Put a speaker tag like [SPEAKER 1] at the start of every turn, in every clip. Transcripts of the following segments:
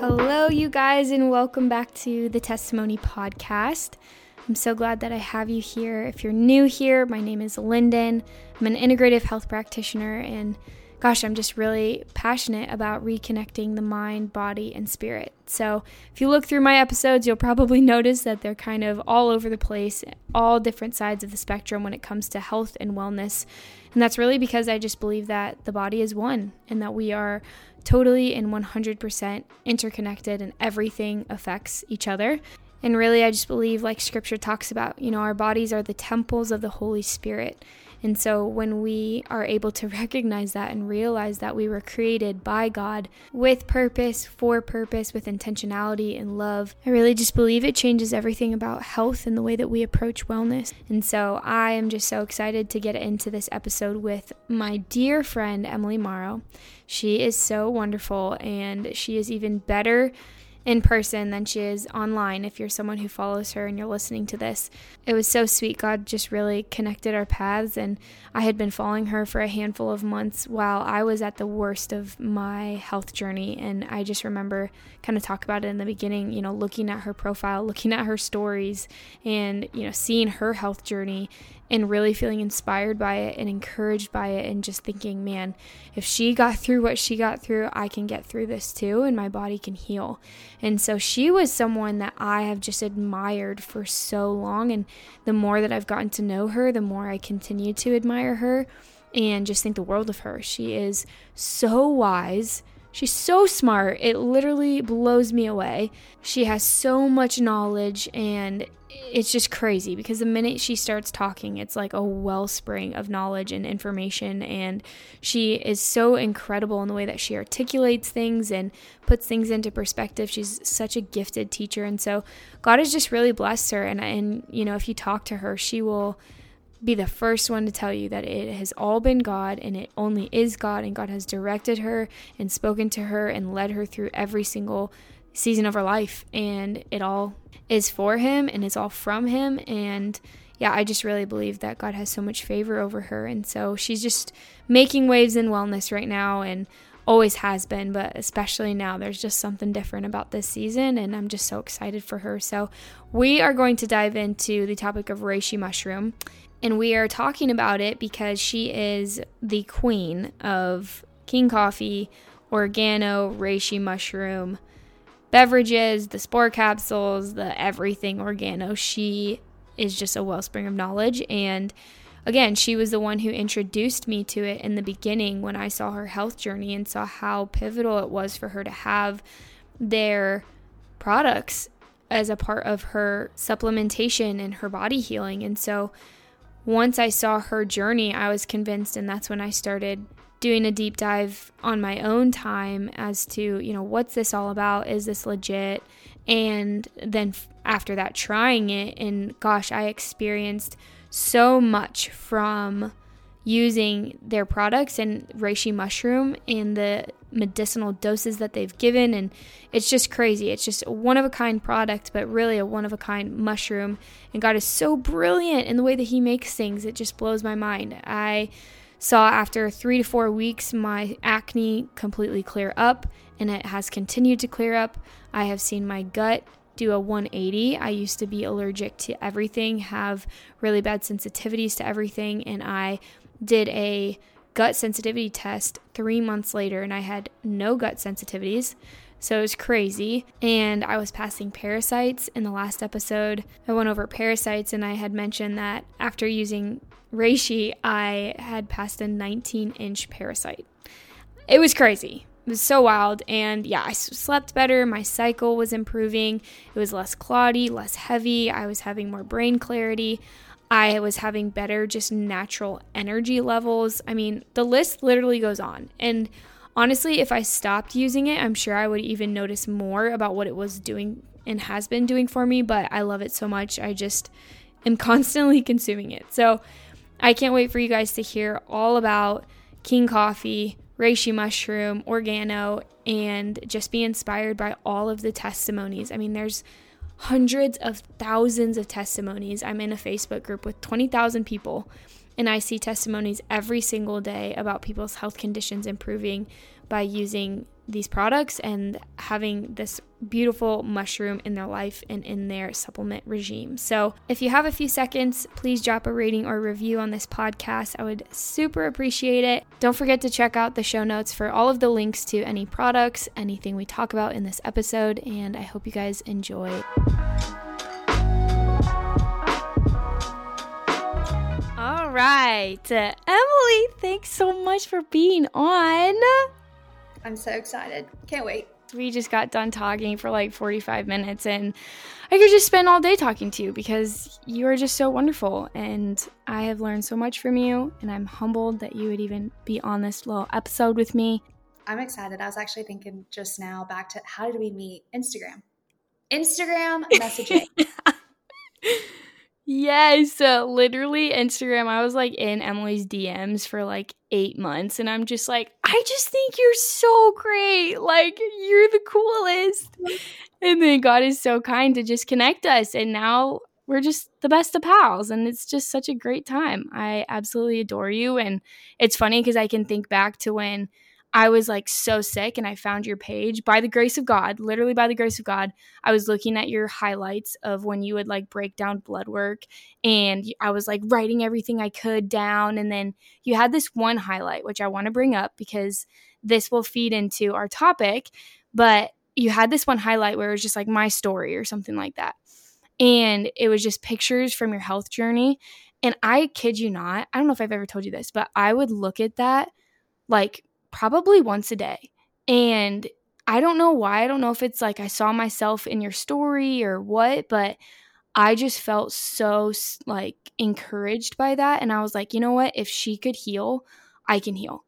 [SPEAKER 1] Hello, you guys, and welcome back to the Testimony Podcast. I'm so glad that I have you here. If you're new here, my name is Lyndon. I'm an integrative health practitioner, and gosh, I'm just really passionate about reconnecting the mind, body, and spirit. So, if you look through my episodes, you'll probably notice that they're kind of all over the place, all different sides of the spectrum when it comes to health and wellness. And that's really because I just believe that the body is one and that we are totally and 100% interconnected and everything affects each other. And really, I just believe, like scripture talks about, you know, our bodies are the temples of the Holy Spirit. And so when we are able to recognize that and realize that we were created by God with purpose, for purpose, with intentionality and love, I really just believe it changes everything about health and the way that we approach wellness. And so I am just so excited to get into this episode with my dear friend Emily Morrow. She is so wonderful and she is even better in person than she is online if you're someone who follows her and you're listening to this. It was so sweet. God just really connected our paths, and I had been following her for a handful of months while I was at the worst of my health journey. And I just remember kind of talk about it in the beginning, you know, looking at her profile, looking at her stories, and, you know, seeing her health journey and really feeling inspired by it and encouraged by it and just thinking, man, if she got through what she got through, I can get through this too and my body can heal. And so she was someone that I have just admired for so long and the more that I've gotten to know her, the more I continue to admire her and just think the world of her. She is so wise. She's so smart. It literally blows me away. She has so much knowledge and it's just crazy because the minute she starts talking, it's like a wellspring of knowledge and information. And she is so incredible in the way that she articulates things and puts things into perspective. She's such a gifted teacher. And so God has just really blessed her. And, and you know, if you talk to her, she will be the first one to tell you that it has all been God and it only is God. And God has directed her and spoken to her and led her through every single season of her life. And it all is for him and it's all from him. And yeah, I just really believe that God has so much favor over her. And so she's just making waves in wellness right now and always has been, but especially now, there's just something different about this season. And I'm just so excited for her. So we are going to dive into the topic of reishi mushroom. And we are talking about it because she is the queen of King Coffee, Organo, Reishi Mushroom, beverages, the spore capsules, the everything organo. She is just a wellspring of knowledge. And again, she was the one who introduced me to it in the beginning when I saw her health journey and saw how pivotal it was for her to have their products as a part of her supplementation and her body healing. And so once I saw her journey, I was convinced, and that's when I started doing a deep dive on my own time as to, you know, what's this all about? Is this legit? And then after that, trying it, and gosh, I experienced so much from using their products and reishi mushroom and the medicinal doses that they've given and it's just crazy it's just a one of a kind product but really a one of a kind mushroom and god is so brilliant in the way that he makes things it just blows my mind i Saw after three to four weeks my acne completely clear up, and it has continued to clear up. I have seen my gut do a 180. I used to be allergic to everything, have really bad sensitivities to everything, and I did a gut sensitivity test three months later, and I had no gut sensitivities. So it was crazy. And I was passing parasites in the last episode. I went over parasites, and I had mentioned that after using reishi, I had passed a 19 inch parasite. It was crazy. It was so wild. And yeah, I slept better. My cycle was improving. It was less cloudy, less heavy. I was having more brain clarity. I was having better, just natural energy levels. I mean, the list literally goes on. And honestly, if I stopped using it, I'm sure I would even notice more about what it was doing and has been doing for me. But I love it so much. I just am constantly consuming it. So, I can't wait for you guys to hear all about King Coffee, Reishi Mushroom, Organo, and just be inspired by all of the testimonies. I mean, there's hundreds of thousands of testimonies. I'm in a Facebook group with 20,000 people, And I see testimonies every single day about people's health conditions improving by using these products and having this beautiful mushroom in their life and in their supplement regime. So, if you have a few seconds, please drop a rating or review on this podcast. I would super appreciate it. Don't forget to check out the show notes for all of the links to any products, anything we talk about in this episode, and I hope you guys enjoy. All right. Emily, thanks so much for being on.
[SPEAKER 2] I'm so excited. Can't wait.
[SPEAKER 1] We just got done talking for like 45 minutes, and I could just spend all day talking to you because you are just so wonderful. And I have learned so much from you, and I'm humbled that you would even be on this little episode with me.
[SPEAKER 2] I'm excited. I was actually thinking just now back to how did we meet? Instagram. Instagram messaging.
[SPEAKER 1] Yes, uh, literally Instagram. I was like in Emily's DMs for like eight months, and I'm just like, I just think you're so great. Like, you're the coolest. And then God is so kind to just connect us. And now we're just the best of pals. And it's just such a great time. I absolutely adore you. And it's funny because I can think back to when I was like so sick and I found your page by the grace of God, literally by the grace of God. I was looking at your highlights of when you would like break down blood work and I was like writing everything I could down. And then you had this one highlight, which I want to bring up because this will feed into our topic. But you had this one highlight where it was just like my story or something like that. And it was just pictures from your health journey. And I kid you not, I don't know if I've ever told you this, but I would look at that like probably once a day. And I don't know why. I don't know if it's like I saw myself in your story or what, but I just felt so like encouraged by that. And I was like, you know what? If she could heal, I can heal.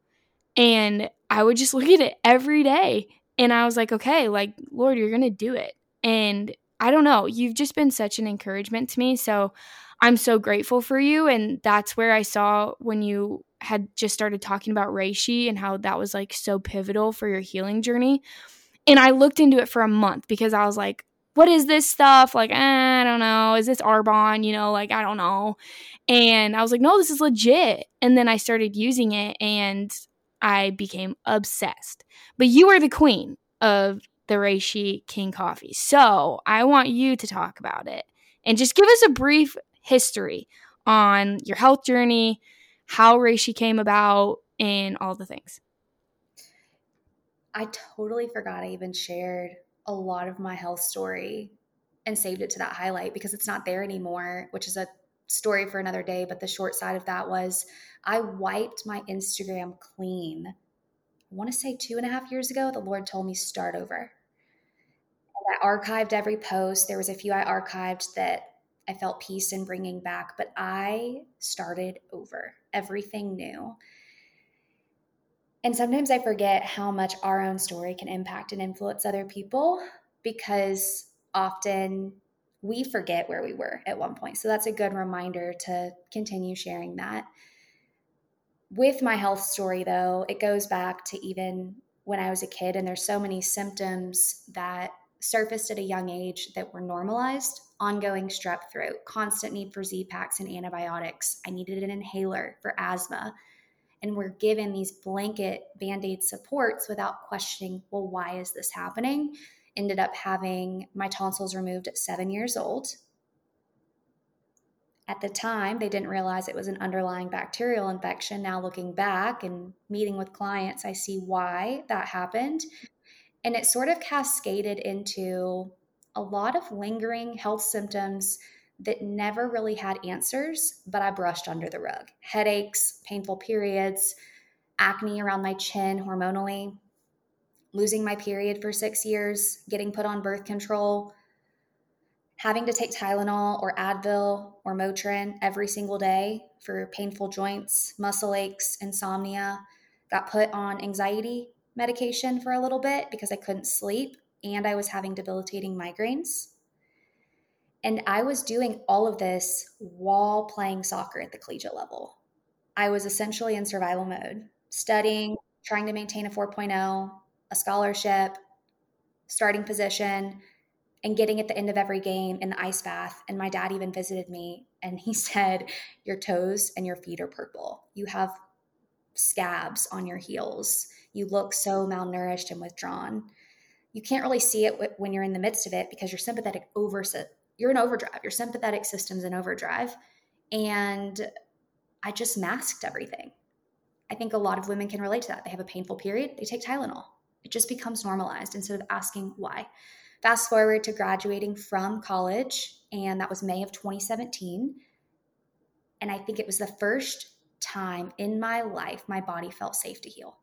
[SPEAKER 1] And I would just look at it every day. And I was like, okay, like, Lord, you're going to do it. And I don't know. You've just been such an encouragement to me. So I'm so grateful for you. And that's where I saw when you had just started talking about reishi and how that was like so pivotal for your healing journey. And I looked into it for a month because I was like, what is this stuff? Like, eh, I don't know. Is this Arbonne? You know, like, I don't know. And I was like, no, this is legit. And then I started using it and I became obsessed. But you are the queen of the Reishi King coffee. So I want you to talk about it and just give us a brief history on your health journey, how Reishi came about, and all the things.
[SPEAKER 2] I totally forgot I even shared a lot of my health story and saved it to that highlight because it's not there anymore, which is a story for another day. But the short side of that was I wiped my Instagram clean. I want to say two and a half years ago, the Lord told me start over. I archived every post. There was a few I archived that I felt peace in bringing back, but I started over, everything new. And sometimes I forget how much our own story can impact and influence other people because often we forget where we were at one point. So that's a good reminder to continue sharing that. With my health story, though, it goes back to even when I was a kid, and there's so many symptoms that surfaced at a young age that were normalized ongoing strep throat, constant need for Z packs and antibiotics. I needed an inhaler for asthma. And we're given these blanket band aid supports without questioning, well, why is this happening? Ended up having my tonsils removed at seven years old. At the time, they didn't realize it was an underlying bacterial infection. Now, looking back and meeting with clients, I see why that happened. And it sort of cascaded into a lot of lingering health symptoms that never really had answers, but I brushed under the rug. Headaches, painful periods, acne around my chin hormonally, losing my period for six years, getting put on birth control, having to take Tylenol or Advil or Motrin every single day for painful joints, muscle aches, insomnia, got put on anxiety medication for a little bit because I couldn't sleep and I was having debilitating migraines. And I was doing all of this while playing soccer at the collegiate level. I was essentially in survival mode, studying, trying to maintain a 4.0, a scholarship, starting position, and getting at the end of every game in the ice bath. And my dad even visited me and he said, Your toes and your feet are purple. You have scabs on your heels. You look so malnourished and withdrawn. You can't really see it when you're in the midst of it because your sympathetic over you're in overdrive. Your sympathetic system's in overdrive. And I just masked everything. I think a lot of women can relate to that. They have a painful period, they take Tylenol. It just becomes normalized instead of asking why. Fast forward to graduating from college, and that was May of 2017. And I think it was the first time in my life my body felt safe to heal.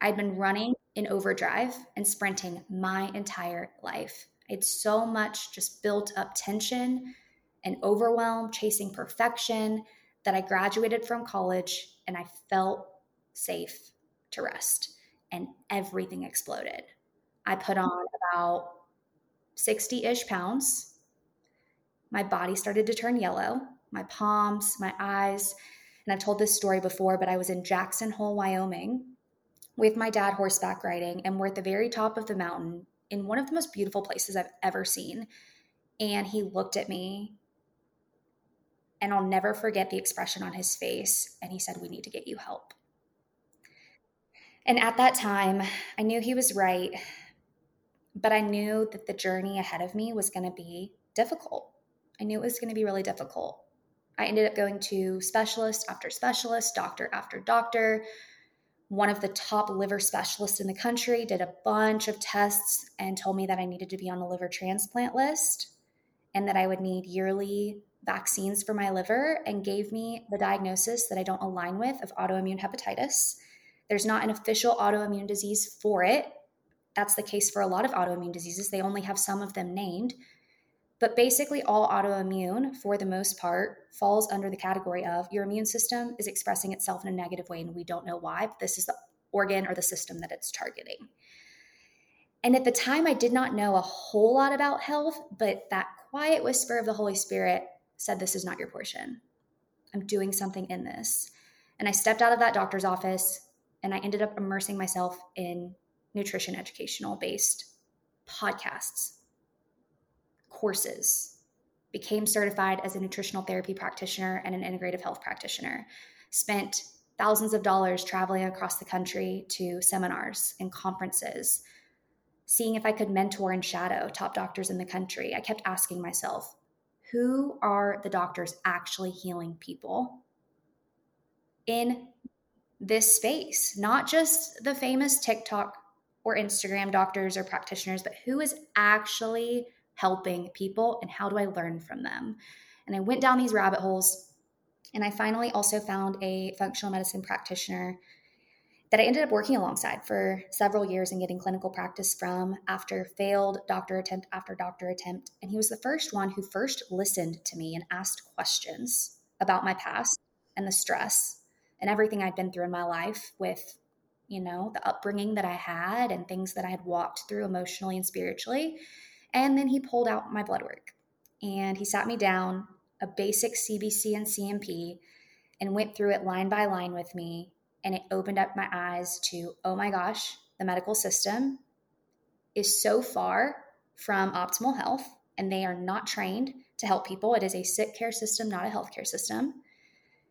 [SPEAKER 2] I'd been running in overdrive and sprinting my entire life. It's so much just built up tension and overwhelm, chasing perfection that I graduated from college and I felt safe to rest. And everything exploded. I put on about 60 ish pounds. My body started to turn yellow, my palms, my eyes. And I've told this story before, but I was in Jackson Hole, Wyoming with my dad horseback riding, and we're at the very top of the mountain in one of the most beautiful places I've ever seen. And he looked at me, and I'll never forget the expression on his face. And he said, We need to get you help. And at that time, I knew he was right, but I knew that the journey ahead of me was going to be difficult. I knew it was going to be really difficult. I ended up going to specialist after specialist, doctor after doctor, one of the top liver specialists in the country did a bunch of tests and told me that I needed to be on the liver transplant list and that I would need yearly vaccines for my liver and gave me the diagnosis that I don't align with of autoimmune hepatitis. There's not an official autoimmune disease for it. That's the case for a lot of autoimmune diseases. They only have some of them named. But basically, all autoimmune, for the most part, falls under the category of your immune system is expressing itself in a negative way, and we don't know why, but this is the organ or the system that it's targeting. And at the time, I did not know a whole lot about health, but that quiet whisper of the Holy Spirit said, This is not your portion. I'm doing something in this. And I stepped out of that doctor's office and I ended up immersing myself in nutrition educational based podcasts, courses, became certified as a nutritional therapy practitioner and an integrative health practitioner, spent thousands of dollars traveling across the country to seminars and conferences, seeing if I could mentor and shadow top doctors in the country. I kept asking myself, who are the doctors actually healing people in this space? Not just the famous TikTok or Instagram doctors or practitioners, but who is actually helping people and how do I learn from them? And I went down these rabbit holes and I finally also found a functional medicine practitioner that I ended up working alongside for several years and getting clinical practice from after failed doctor attempt after doctor attempt. And he was the first one who first listened to me and asked questions about my past and the stress and everything I'd been through in my life with, you know, the upbringing that I had and things that I had walked through emotionally and spiritually. And then he pulled out my blood work and he sat me down, a basic CBC and CMP, and went through it line by line with me. And it opened up my eyes to, oh my gosh, the medical system is so far from optimal health and they are not trained to help people. It is a sick care system, not a healthcare system.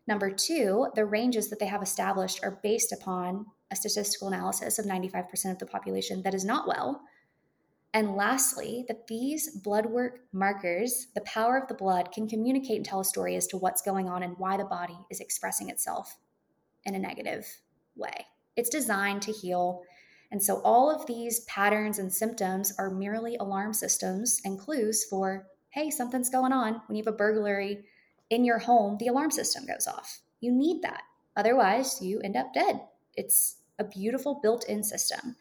[SPEAKER 2] Number two, the ranges that they have established are based upon a statistical analysis of 95% of the population that is not well and lastly, that these blood work markers, the power of the blood, can communicate and tell a story as to what's going on and why the body is expressing itself in a negative way. It's designed to heal. And so all of these patterns and symptoms are merely alarm systems and clues for hey, something's going on. When you have a burglary in your home, the alarm system goes off. You need that. Otherwise, you end up dead. It's a beautiful built in system.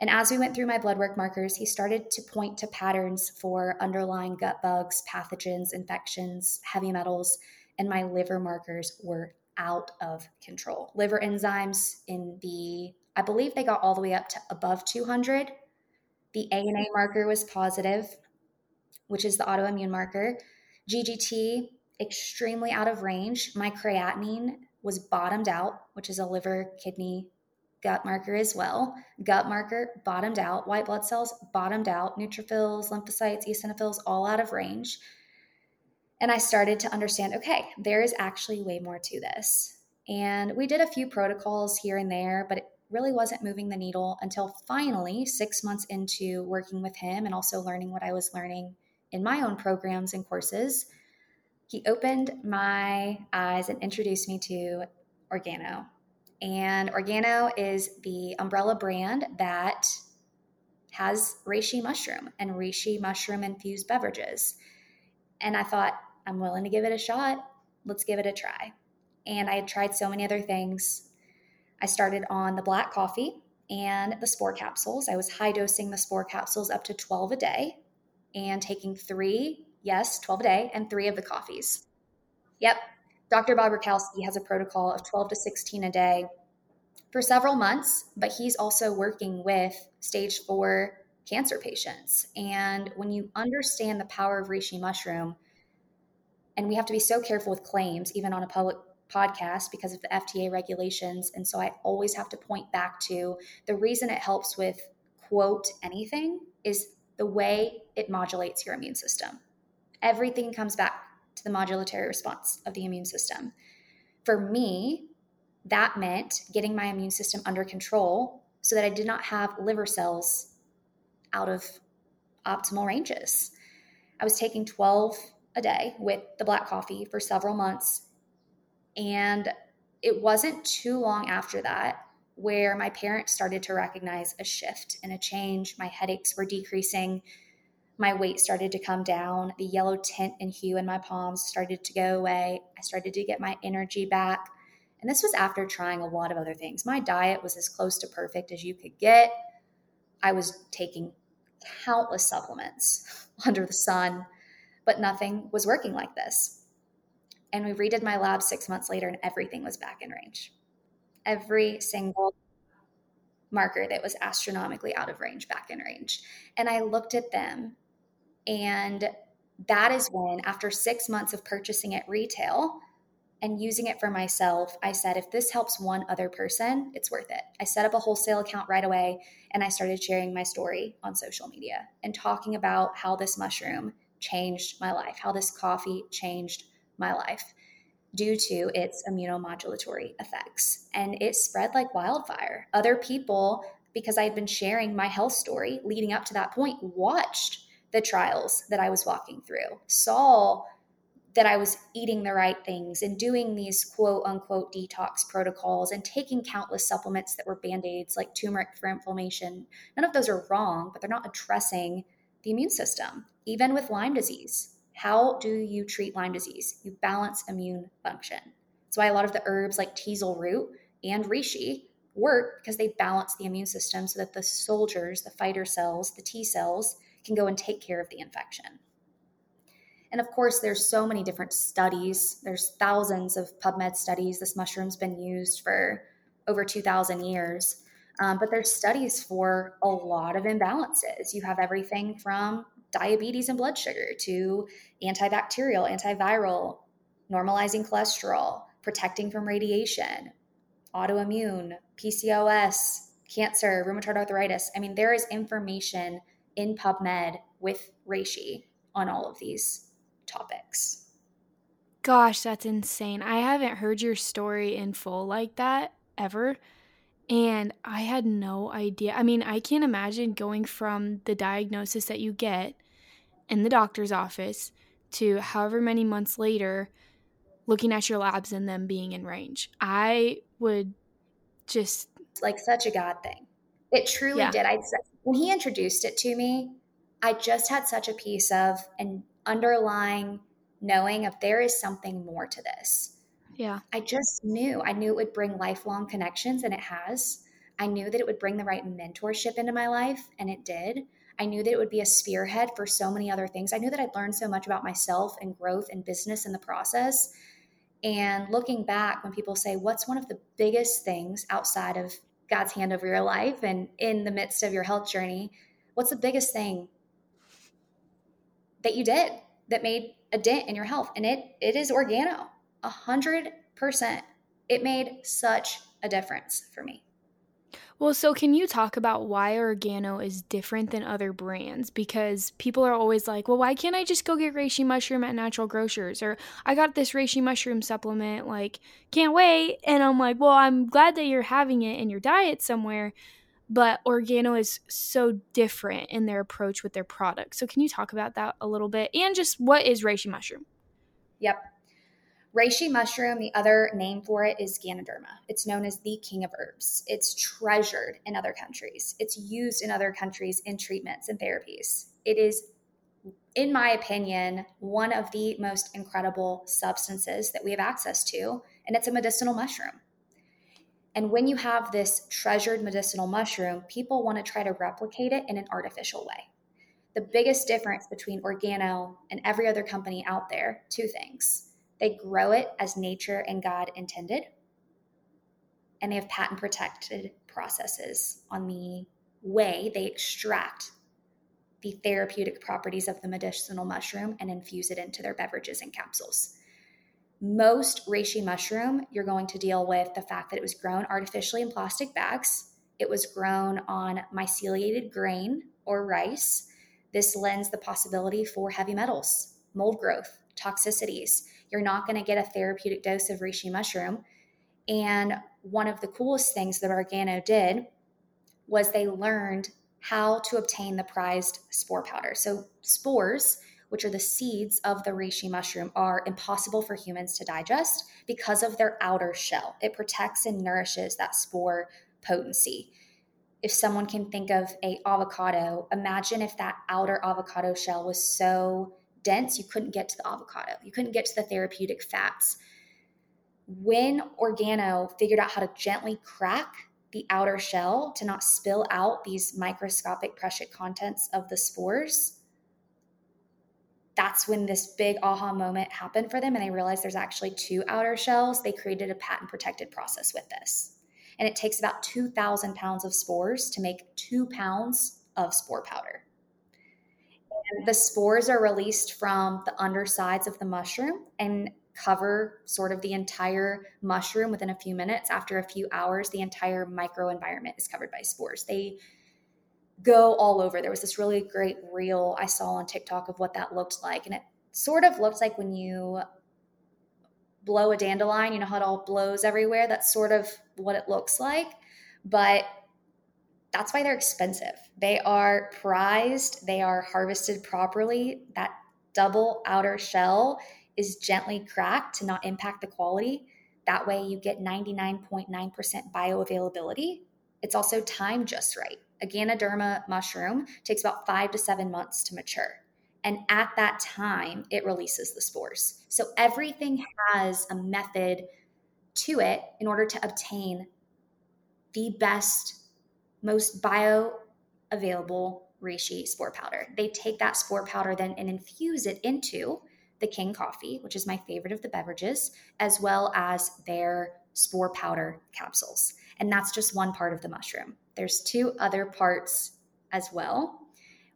[SPEAKER 2] And as we went through my blood work markers, he started to point to patterns for underlying gut bugs, pathogens, infections, heavy metals, and my liver markers were out of control. Liver enzymes in the, I believe they got all the way up to above 200. The ANA marker was positive, which is the autoimmune marker. GGT, extremely out of range. My creatinine was bottomed out, which is a liver kidney gut marker as well. Gut marker bottomed out, white blood cells bottomed out, neutrophils, lymphocytes, eosinophils all out of range. And I started to understand okay, there is actually way more to this. And we did a few protocols here and there, but it really wasn't moving the needle until finally, six months into working with him and also learning what I was learning in my own programs and courses. He opened my eyes and introduced me to Organo. And Organo is the umbrella brand that has reishi mushroom and reishi mushroom infused beverages. And I thought, I'm willing to give it a shot. Let's give it a try. And I had tried so many other things. I started on the black coffee and the spore capsules. I was high dosing the spore capsules up to 12 a day and taking three, yes, 12 a day, and three of the coffees. Yep. Dr. Bob Rakowski has a protocol of 12 to 16 a day for several months, but he's also working with stage four cancer patients. And when you understand the power of reishi mushroom, and we have to be so careful with claims, even on a public podcast, because of the FDA regulations. And so I always have to point back to the reason it helps with quote anything is the way it modulates your immune system. Everything comes back to the modulatory response of the immune system. For me, that meant getting my immune system under control so that I did not have liver cells out of optimal ranges. I was taking 12 a day with the black coffee for several months. And it wasn't too long after that where my parents started to recognize a shift and a change. My headaches were decreasing. My weight started to come down. The yellow tint and hue in my palms started to go away. I started to get my energy back. And this was after trying a lot of other things. My diet was as close to perfect as you could get. I was taking countless supplements under the sun but nothing was working like this. And we redid my lab six months later, and everything was back in range. Every single marker that was astronomically out of range back in range. And I looked at them, and that is when, after six months of purchasing at retail and using it for myself, I said, if this helps one other person, it's worth it. I set up a wholesale account right away and I started sharing my story on social media and talking about how this mushroom changed my life, how this coffee changed my life due to its immunomodulatory effects. And it spread like wildfire. Other people, because I had been sharing my health story leading up to that point, watched the trials that I was walking through, saw that I was eating the right things and doing these quote unquote detox protocols and taking countless supplements that were band aids like turmeric for inflammation. None of those are wrong, but they're not addressing the immune system even with Lyme disease. How do you treat Lyme disease? You balance immune function. That's why a lot of the herbs like teasel root and reishi work because they balance the immune system so that the soldiers, the fighter cells, the T cells can go and take care of the infection. And of course, there's so many different studies. There's thousands of PubMed studies. This mushroom's been used for over 2,000 years. Um, but there's studies for a lot of imbalances. You have everything from diabetes and blood sugar to antibacterial, antiviral, normalizing cholesterol, protecting from radiation, autoimmune, PCOS, cancer, rheumatoid arthritis. I mean, there is information in PubMed with Reishi on all of these topics.
[SPEAKER 1] Gosh, that's insane. I haven't heard your story in full like that ever. And I had no idea. I mean, I can't imagine going from the diagnosis that you get in the doctor's office to however many months later looking at your labs and them being in range. I would just
[SPEAKER 2] like such a God thing. It truly yeah. did. I when he introduced it to me, I just had such a peace of an underlying knowing of there is something more to this.
[SPEAKER 1] Yeah.
[SPEAKER 2] I just knew. I knew it would bring lifelong connections, and it has. I knew that it would bring the right mentorship into my life, and it did. I knew that it would be a spearhead for so many other things. I knew that I'd learned so much about myself and growth and business in the process. And looking back, when people say, What's one of the biggest things outside of God's hand over your life and in the midst of your health journey? What's the biggest thing that you did that made a dent in your health? And it it is organo a hundred percent. It made such a difference for me.
[SPEAKER 1] Well, so can you talk about why Organo is different than other brands? Because people are always like, well, why can't I just go get reishi mushroom at natural grocers? Or I got this reishi mushroom supplement, like, can't wait. And I'm like, well, I'm glad that you're having it in your diet somewhere. But Organo is so different in their approach with their products. So can you talk about that a little bit? And just what is reishi mushroom?
[SPEAKER 2] Yep. Reishi mushroom, the other name for it is Ganoderma. It's known as the king of herbs. It's treasured in other countries. It's used in other countries in treatments and therapies. It is, in my opinion, one of the most incredible substances that we have access to, and it's a medicinal mushroom. And when you have this treasured medicinal mushroom, people want to try to replicate it in an artificial way. The biggest difference between Organo and every other company out there, two things they grow it as nature and God intended. And they have patent protected processes on the way they extract the therapeutic properties of the medicinal mushroom and infuse it into their beverages and capsules. Most reishi mushroom, you're going to deal with the fact that it was grown artificially in plastic bags. It was grown on myceliated grain or rice. This lends the possibility for heavy metals, mold growth, toxicities you're not going to get a therapeutic dose of reishi mushroom. And one of the coolest things that Organo did was they learned how to obtain the prized spore powder. So, spores, which are the seeds of the reishi mushroom, are impossible for humans to digest because of their outer shell. It protects and nourishes that spore potency. If someone can think of a avocado, imagine if that outer avocado shell was so dense, you couldn't get to the avocado. You couldn't get to the therapeutic fats. When Organo figured out how to gently crack the outer shell to not spill out these microscopic prussic contents of the spores, that's when this big aha moment happened for them and they realized there's actually two outer shells. They created a patent protected process with this. And it takes about 2,000 pounds of spores to make two pounds of spore powder. The spores are released from the undersides of the mushroom and cover sort of the entire mushroom within a few minutes. After a few hours, the entire microenvironment is covered by spores. They go all over. There was this really great reel I saw on TikTok of what that looked like. And it sort of looks like when you blow a dandelion, you know how it all blows everywhere? That's sort of what it looks like. But that's why they're expensive. They are prized, they are harvested properly. That double outer shell is gently cracked to not impact the quality. That way, you get 99.9% bioavailability. It's also timed just right. A Ganoderma mushroom takes about five to seven months to mature. And at that time, it releases the spores. So everything has a method to it in order to obtain the best most bioavailable reishi spore powder. They take that spore powder then and infuse it into the King coffee, which is my favorite of the beverages, as well as their spore powder capsules. And that's just one part of the mushroom. There's two other parts as well,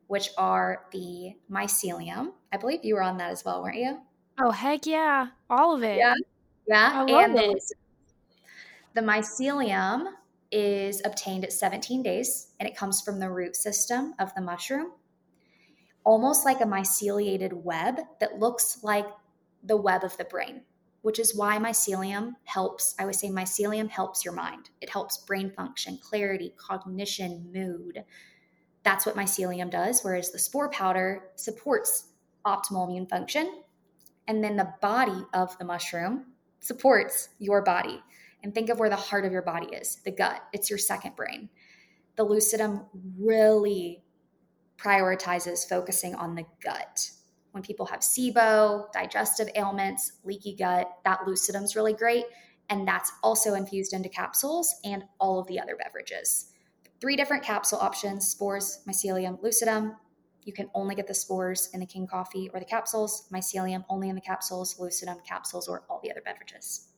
[SPEAKER 2] which are the mycelium. I believe you were on that as well, weren't you?
[SPEAKER 1] Oh, heck yeah. All of it.
[SPEAKER 2] Yeah. Yeah.
[SPEAKER 1] I love and it.
[SPEAKER 2] The, the mycelium is obtained at 17 days and it comes from the root system of the mushroom, almost like a myceliated web that looks like the web of the brain, which is why mycelium helps. I would say mycelium helps your mind, it helps brain function, clarity, cognition, mood. That's what mycelium does, whereas the spore powder supports optimal immune function. And then the body of the mushroom supports your body and think of where the heart of your body is the gut, it's your second brain. The lucidum really prioritizes focusing on the gut. When people have SIBO, digestive ailments, leaky gut, that lucidum is really great. And that's also infused into capsules and all of the other beverages. Three different capsule options spores, mycelium, lucidum. You can only get the spores in the King coffee or the capsules, mycelium only in the capsules, lucidum capsules, or all the other beverages.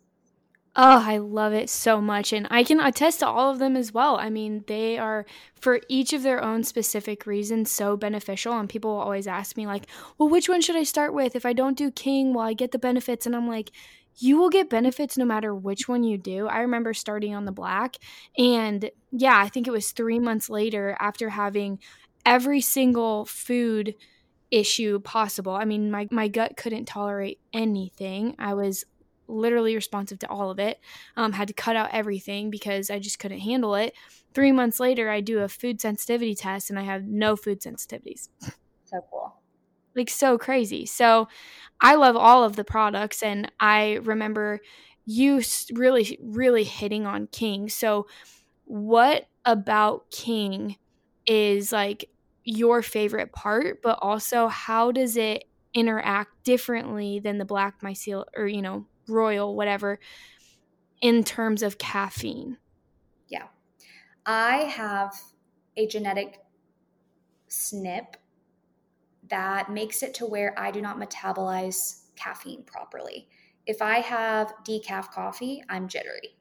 [SPEAKER 1] Oh, I love it so much. And I can attest to all of them as well. I mean, they are, for each of their own specific reasons, so beneficial. And people will always ask me, like, well, which one should I start with? If I don't do King, will I get the benefits? And I'm like, you will get benefits no matter which one you do. I remember starting on the black, and yeah, I think it was three months later after having every single food issue possible. I mean, my, my gut couldn't tolerate anything. I was literally responsive to all of it. Um, had to cut out everything because I just couldn't handle it. Three months later, I do a food sensitivity test and I have no food sensitivities.
[SPEAKER 2] So cool.
[SPEAKER 1] Like, so crazy. So, I love all of the products. And I remember you really, really hitting on King. So, what about King is like your favorite part, but also how does it interact differently than the black mycelium or, you know, royal, whatever, in terms of caffeine?
[SPEAKER 2] Yeah. I have a genetic SNP that makes it to where I do not metabolize caffeine properly. If I have decaf coffee, I'm jittery.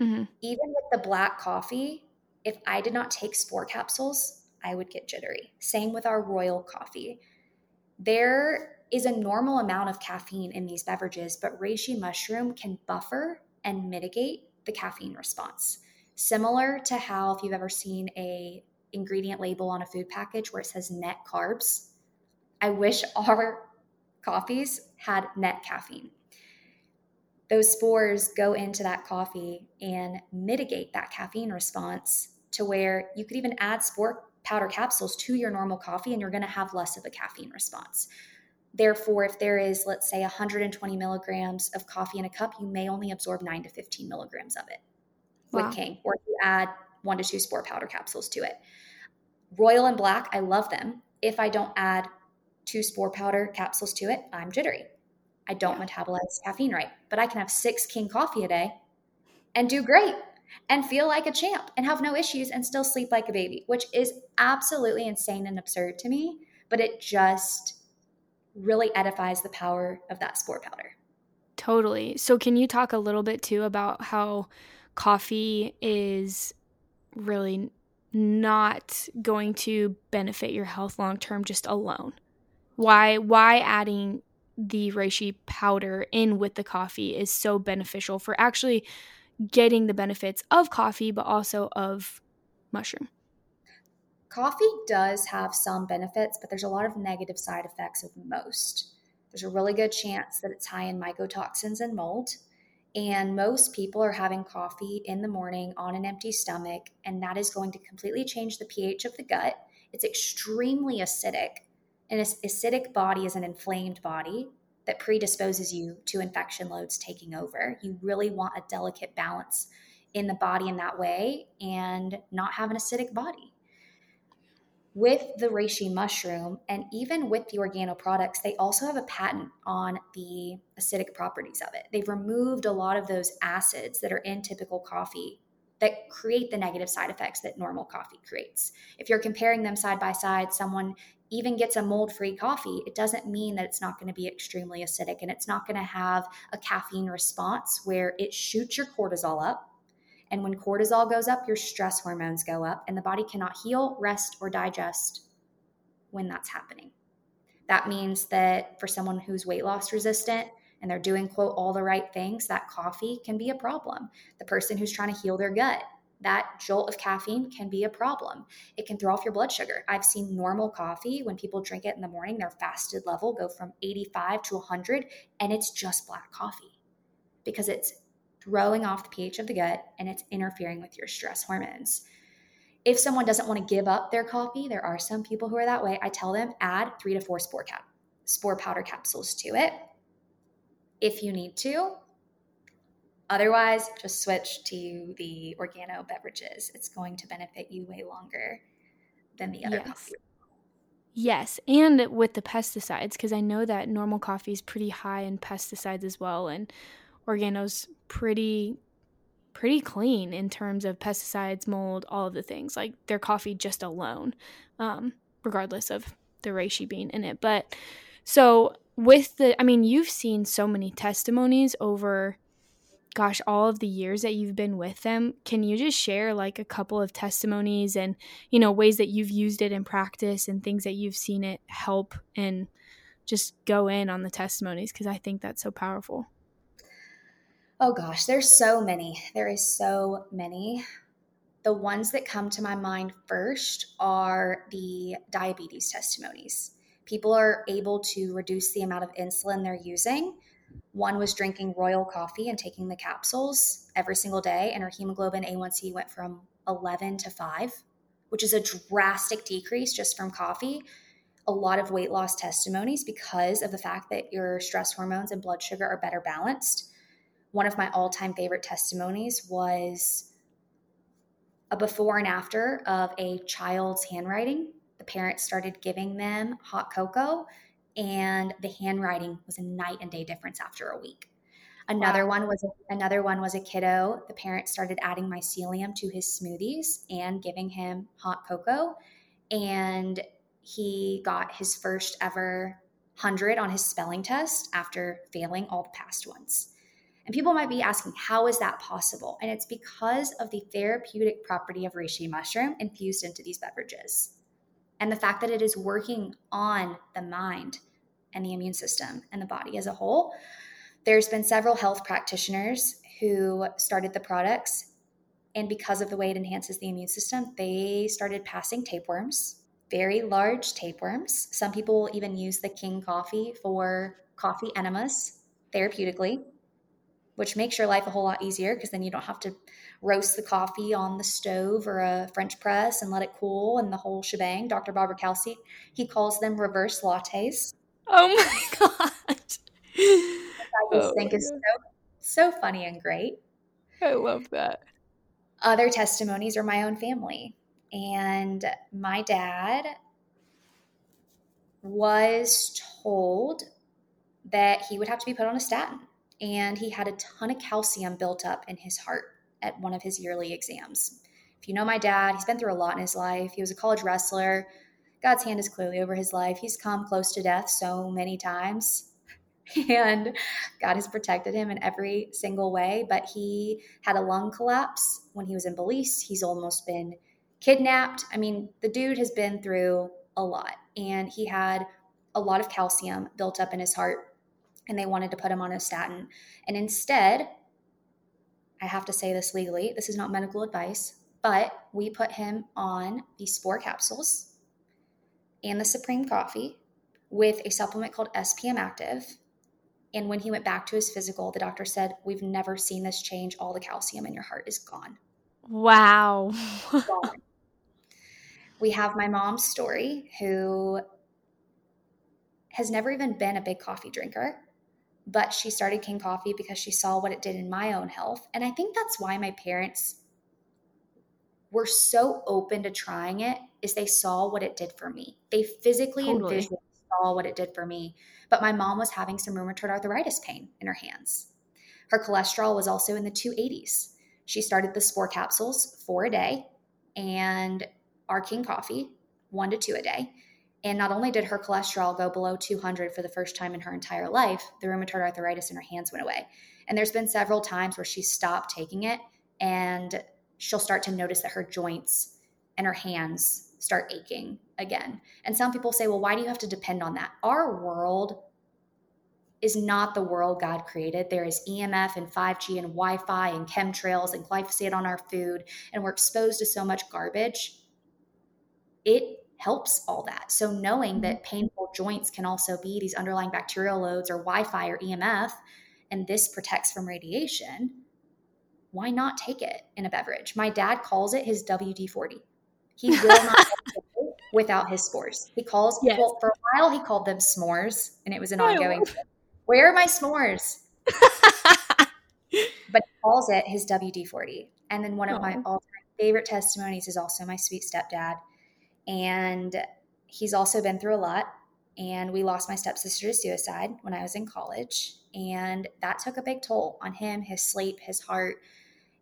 [SPEAKER 2] Mm-hmm. Even with the black coffee, if I did not take spore capsules, I would get jittery. Same with our royal coffee. There is a normal amount of caffeine in these beverages, but reishi mushroom can buffer and mitigate the caffeine response. Similar to how if you've ever seen a ingredient label on a food package where it says net carbs, I wish our coffees had net caffeine. Those spores go into that coffee and mitigate that caffeine response to where you could even add spore powder capsules to your normal coffee and you're going to have less of a caffeine response. Therefore, if there is, let's say, 120 milligrams of coffee in a cup, you may only absorb 9 to 15 milligrams of it wow. with King, or you add one to two spore powder capsules to it. Royal and black, I love them. If I don't add two spore powder capsules to it, I'm jittery. I don't yeah. metabolize caffeine right, but I can have six King coffee a day and do great and feel like a champ and have no issues and still sleep like a baby, which is absolutely insane and absurd to me, but it just really edifies the power of that spore powder.
[SPEAKER 1] Totally. So, can you talk a little bit too about how coffee is really not going to benefit your health long term just alone? Why why adding the reishi powder in with the coffee is so beneficial for actually getting the benefits of coffee, but also of mushroom.
[SPEAKER 2] Coffee does have some benefits, but there's a lot of negative side effects of most. There's a really good chance that it's high in mycotoxins and mold. And most people are having coffee in the morning on an empty stomach, and that is going to completely change the pH of the gut. It's extremely acidic. An acidic body is an inflamed body that predisposes you to infection loads taking over. You really want a delicate balance in the body in that way and not have an acidic body. With the reishi mushroom and even with the organo products, they also have a patent on the acidic properties of it. They've removed a lot of those acids that are in typical coffee that create the negative side effects that normal coffee creates. If you're comparing them side by side, someone even gets a mold free coffee, it doesn't mean that it's not going to be extremely acidic and it's not going to have a caffeine response where it shoots your cortisol up. And when cortisol goes up, your stress hormones go up, and the body cannot heal, rest, or digest when that's happening. That means that for someone who's weight loss resistant and they're doing, quote, all the right things, that coffee can be a problem. The person who's trying to heal their gut, that jolt of caffeine can be a problem. It can throw off your blood sugar. I've seen normal coffee, when people drink it in the morning, their fasted level go from 85 to 100, and it's just black coffee because it's throwing off the pH of the gut and it's interfering with your stress hormones. If someone doesn't want to give up their coffee, there are some people who are that way. I tell them add three to four spore cap, spore powder capsules to it if you need to. Otherwise, just switch to the organo beverages. It's going to benefit you way longer than the other yes. coffee.
[SPEAKER 1] Yes, and with the pesticides, because I know that normal coffee is pretty high in pesticides as well, and organo's pretty pretty clean in terms of pesticides, mold, all of the things. Like their coffee just alone, um, regardless of the reishi bean in it. But so with the, I mean, you've seen so many testimonies over gosh, all of the years that you've been with them, can you just share like a couple of testimonies and, you know, ways that you've used it in practice and things that you've seen it help and just go in on the testimonies because I think that's so powerful.
[SPEAKER 2] Oh gosh, there's so many. There is so many. The ones that come to my mind first are the diabetes testimonies. People are able to reduce the amount of insulin they're using. One was drinking royal coffee and taking the capsules every single day, and her hemoglobin A1C went from 11 to 5, which is a drastic decrease just from coffee. A lot of weight loss testimonies because of the fact that your stress hormones and blood sugar are better balanced. One of my all time favorite testimonies was a before and after of a child's handwriting. The parents started giving them hot cocoa, and the handwriting was a night and day difference after a week. Another wow. one was another one was a kiddo. The parents started adding mycelium to his smoothies and giving him hot cocoa, and he got his first ever hundred on his spelling test after failing all the past ones. And people might be asking, how is that possible? And it's because of the therapeutic property of reishi mushroom infused into these beverages. And the fact that it is working on the mind and the immune system and the body as a whole. There's been several health practitioners who started the products. And because of the way it enhances the immune system, they started passing tapeworms, very large tapeworms. Some people will even use the king coffee for coffee enemas therapeutically which makes your life a whole lot easier because then you don't have to roast the coffee on the stove or a French press and let it cool and the whole shebang. Dr. Barbara Kelsey, he calls them reverse lattes.
[SPEAKER 1] Oh my god! I
[SPEAKER 2] just oh think is so so funny and great.
[SPEAKER 1] I love that.
[SPEAKER 2] Other testimonies are my own family, and my dad was told that he would have to be put on a statin and he had a ton of calcium built up in his heart at one of his yearly exams. If you know my dad, he's been through a lot in his life. He was a college wrestler. God's hand is clearly over his life. He's come close to death so many times. And God has protected him in every single way. But he had a lung collapse when he was in Belize. He's almost been kidnapped. I mean, the dude has been through a lot. And he had a lot of calcium built up in his heart and they wanted to put him on a statin. And instead, I have to say this legally, this is not medical advice, but we put him on the spore capsules and the Supreme coffee with a supplement called SPM Active. And when he went back to his physical, the doctor said, We've never seen this change. All the calcium in your heart is gone.
[SPEAKER 1] Wow.
[SPEAKER 2] gone. We have my mom's story, who has never even been a big coffee drinker but she started King Coffee because she saw what it did in my own health. And I think that's why my parents were so open to trying it is they saw what it did for me. They physically totally. and visually saw what it did for me. But my mom was having some rheumatoid arthritis pain in her hands. Her cholesterol was also in the 280s. She started the spore capsules four a day and our King Coffee, one to two a day. And not only did her cholesterol go below 200 for the first time in her entire life, the rheumatoid arthritis in her hands went away. And there's been several times where she stopped taking it and she'll start to notice that her joints and her hands start aching again. And some people say, well, why do you have to depend on that? Our world is not the world God created. There is EMF and 5G and Wi Fi and chemtrails and glyphosate on our food, and we're exposed to so much garbage. It helps all that. So knowing that mm-hmm. painful joints can also be these underlying bacterial loads or Wi-Fi or EMF, and this protects from radiation, why not take it in a beverage? My dad calls it his WD-40. He will not without his spores. He calls yes. well, for a while he called them s'mores, and it was an ongoing. Where are my s'mores? but he calls it his WD-40. And then one of my all-time favorite testimonies is also my sweet stepdad and he's also been through a lot. And we lost my stepsister to suicide when I was in college. And that took a big toll on him, his sleep, his heart.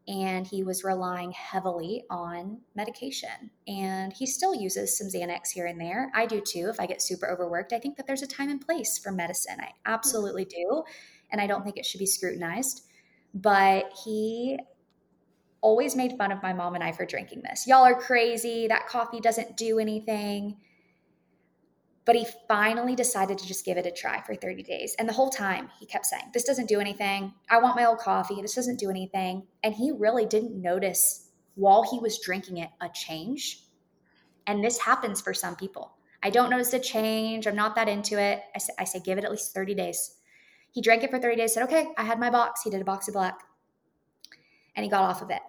[SPEAKER 2] And he was relying heavily on medication. And he still uses some Xanax here and there. I do too, if I get super overworked. I think that there's a time and place for medicine. I absolutely do. And I don't think it should be scrutinized. But he always made fun of my mom and I for drinking this. Y'all are crazy. That coffee doesn't do anything. But he finally decided to just give it a try for 30 days. And the whole time he kept saying, This doesn't do anything. I want my old coffee. This doesn't do anything. And he really didn't notice while he was drinking it a change. And this happens for some people. I don't notice a change. I'm not that into it. I say, I say give it at least 30 days. He drank it for 30 days, said, Okay, I had my box. He did a box of black. And he got off of it.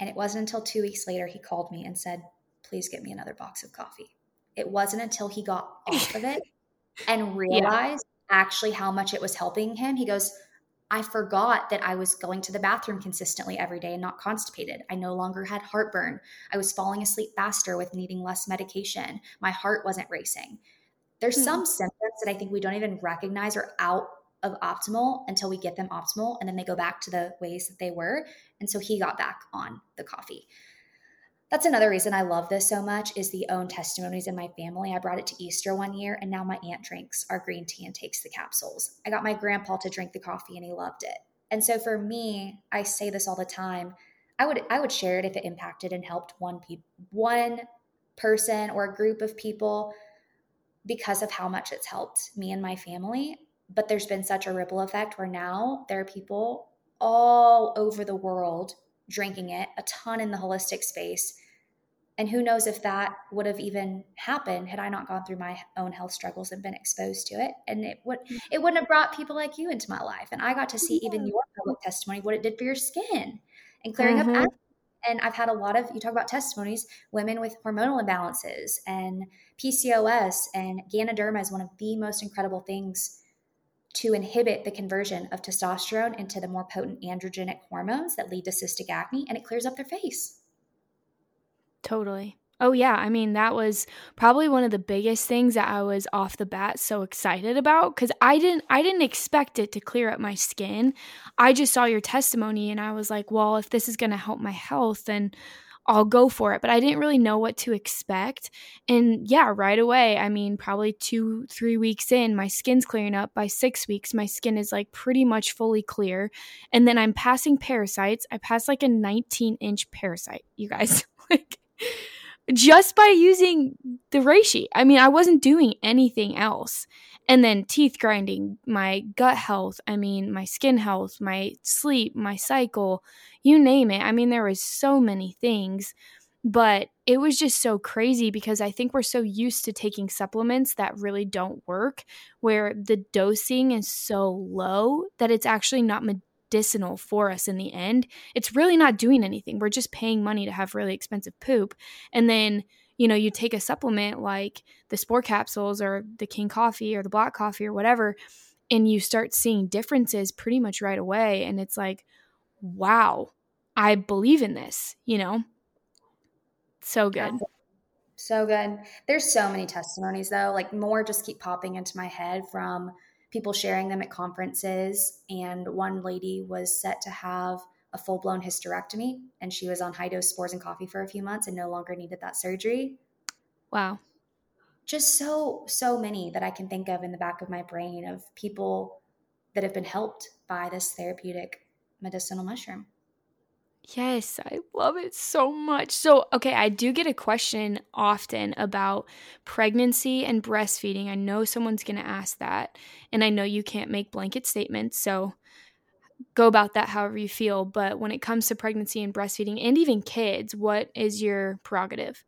[SPEAKER 2] And it wasn't until two weeks later he called me and said, Please get me another box of coffee. It wasn't until he got off of it and realized yeah. actually how much it was helping him. He goes, I forgot that I was going to the bathroom consistently every day and not constipated. I no longer had heartburn. I was falling asleep faster with needing less medication. My heart wasn't racing. There's mm-hmm. some symptoms that I think we don't even recognize are out of optimal until we get them optimal and then they go back to the ways that they were. And so he got back on the coffee that's another reason I love this so much is the own testimonies in my family. I brought it to Easter one year and now my aunt drinks our green tea and takes the capsules. I got my grandpa to drink the coffee and he loved it. And so for me, I say this all the time. I would I would share it if it impacted and helped one pe- one person or a group of people because of how much it's helped me and my family. But there's been such a ripple effect where now there are people all over the world drinking it, a ton in the holistic space and who knows if that would have even happened had I not gone through my own health struggles and been exposed to it. And it would mm. it wouldn't have brought people like you into my life. And I got to see even your public testimony, what it did for your skin and clearing mm-hmm. up and I've had a lot of you talk about testimonies, women with hormonal imbalances and PCOS and Ganoderma is one of the most incredible things to inhibit the conversion of testosterone into the more potent androgenic hormones that lead to cystic acne and it clears up their face.
[SPEAKER 1] Totally. Oh yeah, I mean that was probably one of the biggest things that I was off the bat so excited about cuz I didn't I didn't expect it to clear up my skin. I just saw your testimony and I was like, well, if this is going to help my health then I'll go for it. But I didn't really know what to expect. And yeah, right away, I mean, probably two, three weeks in, my skin's clearing up. By six weeks, my skin is like pretty much fully clear. And then I'm passing parasites. I passed like a 19 inch parasite, you guys. like, just by using the reishi. I mean, I wasn't doing anything else. And then teeth grinding, my gut health, I mean, my skin health, my sleep, my cycle, you name it. I mean, there was so many things, but it was just so crazy because I think we're so used to taking supplements that really don't work, where the dosing is so low that it's actually not medicinal for us in the end. It's really not doing anything. We're just paying money to have really expensive poop. And then, you know, you take a supplement like the spore capsules or the king coffee or the black coffee or whatever, and you start seeing differences pretty much right away. And it's like, wow, I believe in this, you know? So good.
[SPEAKER 2] So good. There's so many testimonies though, like more just keep popping into my head from people sharing them at conferences. And one lady was set to have a full blown hysterectomy, and she was on high dose spores and coffee for a few months and no longer needed that surgery.
[SPEAKER 1] Wow.
[SPEAKER 2] Just so, so many that I can think of in the back of my brain of people that have been helped by this therapeutic medicinal mushroom.
[SPEAKER 1] Yes, I love it so much. So, okay, I do get a question often about pregnancy and breastfeeding. I know someone's going to ask that, and I know you can't make blanket statements, so go about that however you feel. But when it comes to pregnancy and breastfeeding, and even kids, what is your prerogative?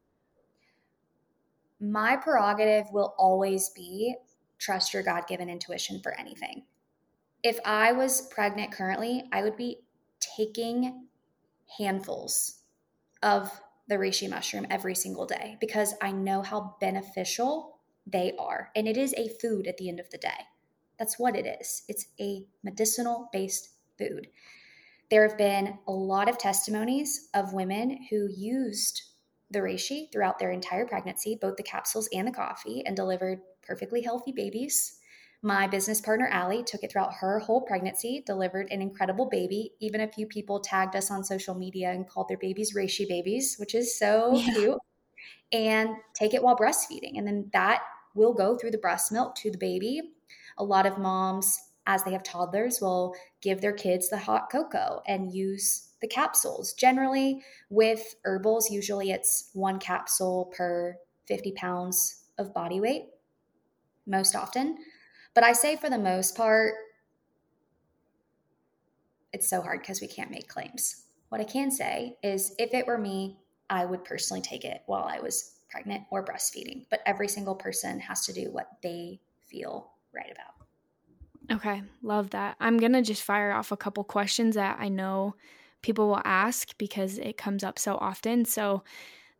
[SPEAKER 2] My prerogative will always be trust your God given intuition for anything. If I was pregnant currently, I would be taking handfuls of the reishi mushroom every single day because I know how beneficial they are. And it is a food at the end of the day. That's what it is. It's a medicinal based food. There have been a lot of testimonies of women who used the reishi throughout their entire pregnancy, both the capsules and the coffee, and delivered perfectly healthy babies my business partner, Allie, took it throughout her whole pregnancy, delivered an incredible baby. Even a few people tagged us on social media and called their babies reishi babies, which is so yeah. cute. And take it while breastfeeding. And then that will go through the breast milk to the baby. A lot of moms, as they have toddlers, will give their kids the hot cocoa and use the capsules. Generally, with herbals, usually it's one capsule per 50 pounds of body weight. most often. But I say for the most part, it's so hard because we can't make claims. What I can say is if it were me, I would personally take it while I was pregnant or breastfeeding. But every single person has to do what they feel right about.
[SPEAKER 1] Okay, love that. I'm going to just fire off a couple questions that I know people will ask because it comes up so often. So,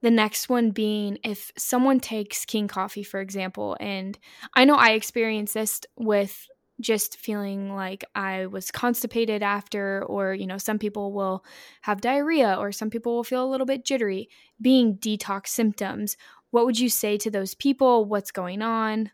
[SPEAKER 1] the next one being if someone takes King Coffee, for example, and I know I experienced this with just feeling like I was constipated after, or, you know, some people will have diarrhea, or some people will feel a little bit jittery, being detox symptoms. What would you say to those people? What's going on?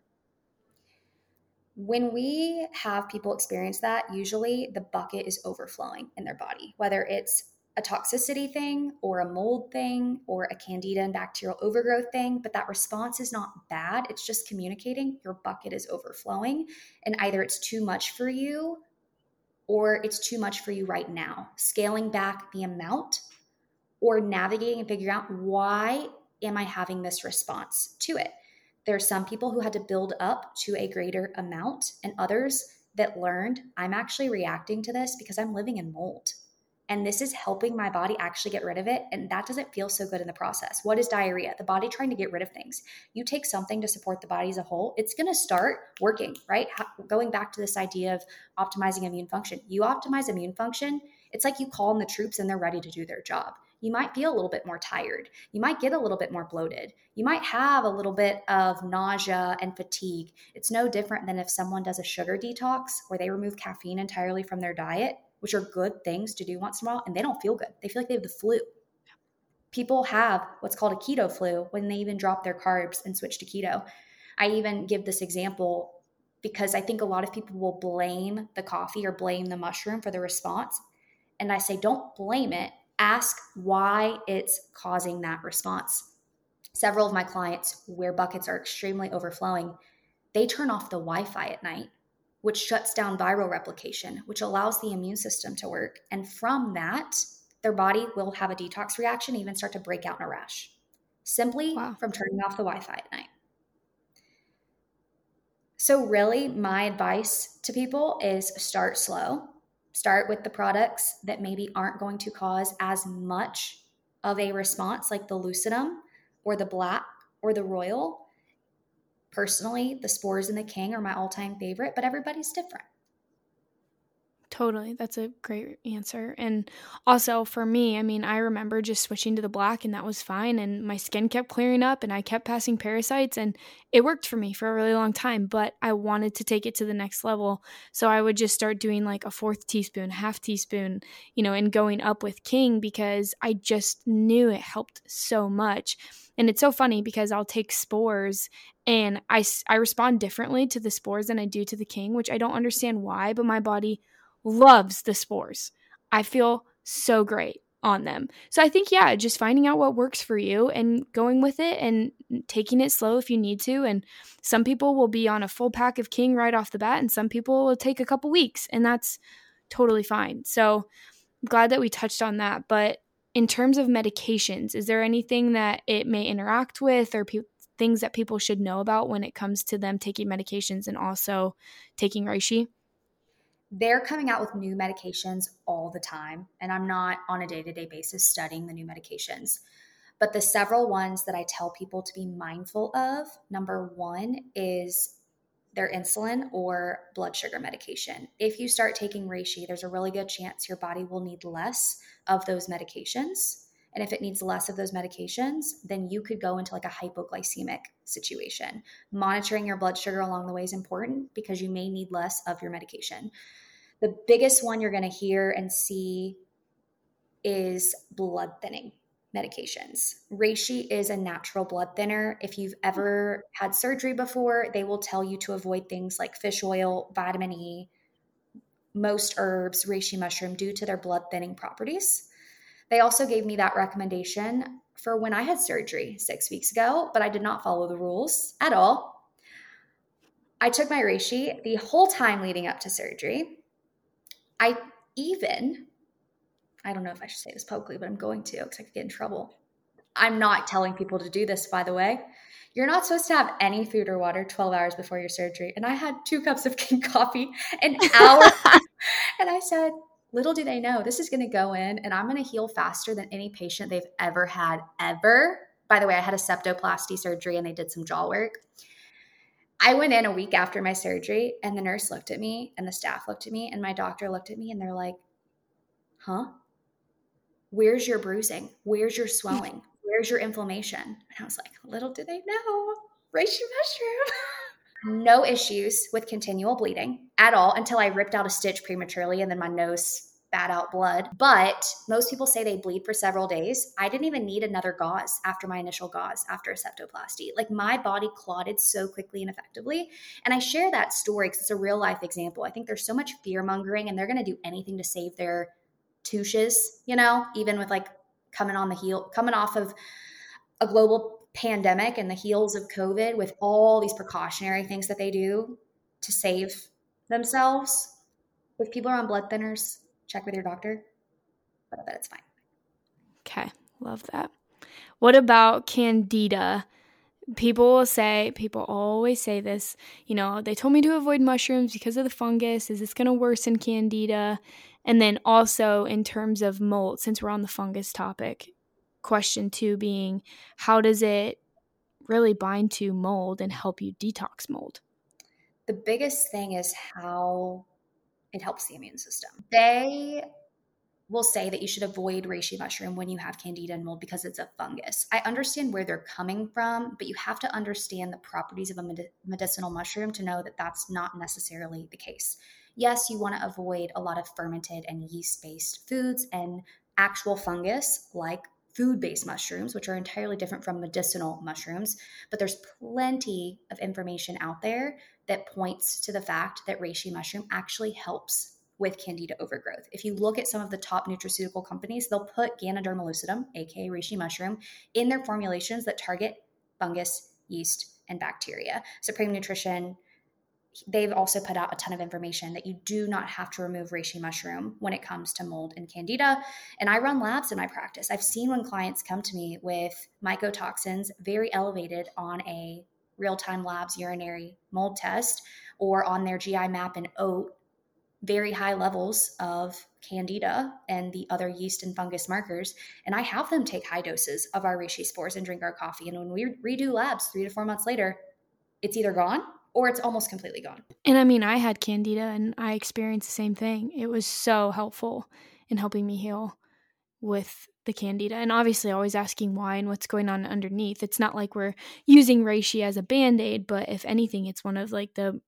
[SPEAKER 2] When we have people experience that, usually the bucket is overflowing in their body, whether it's a toxicity thing or a mold thing or a candida and bacterial overgrowth thing, but that response is not bad. It's just communicating your bucket is overflowing and either it's too much for you or it's too much for you right now. Scaling back the amount or navigating and figuring out why am I having this response to it. There are some people who had to build up to a greater amount and others that learned I'm actually reacting to this because I'm living in mold and this is helping my body actually get rid of it and that doesn't feel so good in the process. What is diarrhea? The body trying to get rid of things. You take something to support the body as a whole it's going to start working right? Going back to this idea of optimizing immune function you optimize immune function it's like you call in the troops and they're ready to do their job you might feel a little bit more tired. You might get a little bit more bloated. You might have a little bit of nausea and fatigue. It's no different than if someone does a sugar detox where they remove caffeine entirely from their diet which are good things to do once in a while, and they don't feel good. They feel like they have the flu. People have what's called a keto flu when they even drop their carbs and switch to keto. I even give this example because I think a lot of people will blame the coffee or blame the mushroom for the response. And I say, don't blame it. Ask why it's causing that response. Several of my clients, where buckets are extremely overflowing, they turn off the Wi Fi at night which shuts down viral replication, which allows the immune system to work. And from that, their body will have a detox reaction, even start to break out in a rash, simply wow. from turning off the Wi Fi at night. So, really, my advice to people is start slow. Start with the products that maybe aren't going to cause as much of a response, like the lucidum or the black or the royal, Personally, the spores and the king are my all time favorite, but everybody's different.
[SPEAKER 1] Totally. That's a great answer. And also for me, I mean, I remember just switching to the black and that was fine. And my skin kept clearing up and I kept passing parasites and it worked for me for a really long time. But I wanted to take it to the next level. So I would just start doing like a fourth teaspoon, half teaspoon, you know, and going up with King because I just knew it helped so much. And it's so funny because I'll take spores and I, I respond differently to the spores than I do to the King, which I don't understand why, but my body loves the spores. I feel so great on them. So I think, yeah, just finding out what works for you and going with it and taking it slow if you need to. And some people will be on a full pack of King right off the bat, and some people will take a couple weeks, and that's totally fine. So I'm glad that we touched on that. But in terms of medications, is there anything that it may interact with or things that people should know about when it comes to them taking medications and also taking reishi?
[SPEAKER 2] They're coming out with new medications all the time. And I'm not on a day to day basis studying the new medications. But the several ones that I tell people to be mindful of number one is their insulin or blood sugar medication. If you start taking reishi, there's a really good chance your body will need less of those medications. And if it needs less of those medications, then you could go into like a hypoglycemic situation. Monitoring your blood sugar along the way is important because you may need less of your medication. The biggest one you're going to hear and see is blood thinning medications. Reishi is a natural blood thinner. If you've ever had surgery before, they will tell you to avoid things like fish oil, vitamin E, most herbs, reishi mushroom due to their blood thinning properties. They also gave me that recommendation for when I had surgery six weeks ago, but I did not follow the rules at all. I took my reishi the whole time leading up to surgery. I even, I don't know if I should say this publicly, but I'm going to because I could get in trouble. I'm not telling people to do this, by the way. You're not supposed to have any food or water 12 hours before your surgery. And I had two cups of king coffee an hour. and I said, little do they know, this is going to go in and I'm going to heal faster than any patient they've ever had, ever. By the way, I had a septoplasty surgery and they did some jaw work. I went in a week after my surgery and the nurse looked at me and the staff looked at me and my doctor looked at me and they're like, huh? Where's your bruising? Where's your swelling? Where's your inflammation? And I was like, little do they know, reishi mushroom. no issues with continual bleeding at all until I ripped out a stitch prematurely and then my nose spat out blood. But most people say they bleed for several days. I didn't even need another gauze after my initial gauze after a septoplasty. Like my body clotted so quickly and effectively. And I share that story because it's a real life example. I think there's so much fear mongering and they're going to do anything to save their tushes, you know, even with like coming on the heel, coming off of a global pandemic and the heels of COVID with all these precautionary things that they do to save themselves. If people are on blood thinners, check with your doctor, but I bet it's fine.
[SPEAKER 1] Okay, love that. What about candida? People will say, people always say this, you know, they told me to avoid mushrooms because of the fungus. Is this going to worsen candida? And then also in terms of mold, since we're on the fungus topic, question two being, how does it really bind to mold and help you detox mold?
[SPEAKER 2] The biggest thing is how it helps the immune system. They will say that you should avoid reishi mushroom when you have candida and mold because it's a fungus. I understand where they're coming from, but you have to understand the properties of a medicinal mushroom to know that that's not necessarily the case. Yes, you want to avoid a lot of fermented and yeast based foods and actual fungus like food based mushrooms, which are entirely different from medicinal mushrooms. But there's plenty of information out there that points to the fact that reishi mushroom actually helps with candida overgrowth. If you look at some of the top nutraceutical companies, they'll put Ganoderma lucidum, aka reishi mushroom, in their formulations that target fungus, yeast, and bacteria. Supreme Nutrition they've also put out a ton of information that you do not have to remove reishi mushroom when it comes to mold and candida. And I run labs in my practice. I've seen when clients come to me with mycotoxins very elevated on a real time labs urinary mold test or on their GI map and OAT, very high levels of candida and the other yeast and fungus markers. And I have them take high doses of our reishi spores and drink our coffee. And when we redo labs three to four months later, it's either gone or it's almost completely gone.
[SPEAKER 1] And I mean, I had candida and I experienced the same thing. It was so helpful in helping me heal with the candida. And obviously, always asking why and what's going on underneath. It's not like we're using reishi as a band aid, but if anything, it's one of like the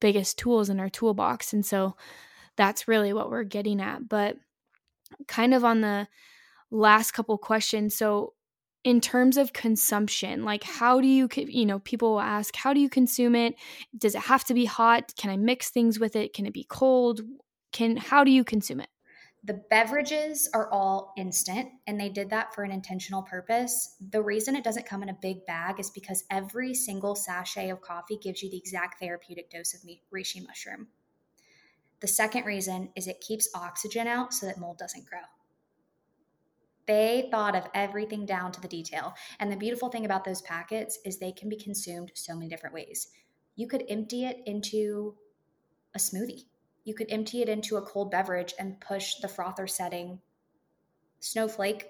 [SPEAKER 1] biggest tools in our toolbox. And so that's really what we're getting at. But kind of on the last couple questions. So, in terms of consumption like how do you you know people will ask how do you consume it does it have to be hot can i mix things with it can it be cold can how do you consume it
[SPEAKER 2] the beverages are all instant and they did that for an intentional purpose the reason it doesn't come in a big bag is because every single sachet of coffee gives you the exact therapeutic dose of reishi mushroom the second reason is it keeps oxygen out so that mold doesn't grow they thought of everything down to the detail. And the beautiful thing about those packets is they can be consumed so many different ways. You could empty it into a smoothie. You could empty it into a cold beverage and push the frother setting snowflake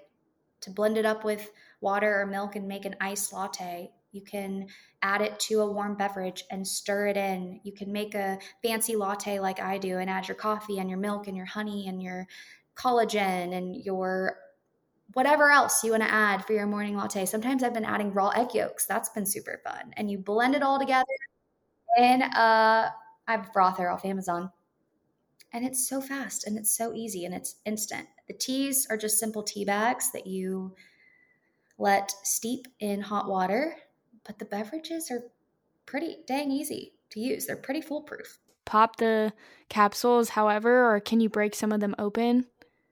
[SPEAKER 2] to blend it up with water or milk and make an iced latte. You can add it to a warm beverage and stir it in. You can make a fancy latte like I do and add your coffee and your milk and your honey and your collagen and your whatever else you want to add for your morning latte. Sometimes I've been adding raw egg yolks. That's been super fun. And you blend it all together in a I have a frother off Amazon. And it's so fast and it's so easy and it's instant. The teas are just simple tea bags that you let steep in hot water, but the beverages are pretty dang easy to use. They're pretty foolproof.
[SPEAKER 1] Pop the capsules, however, or can you break some of them open?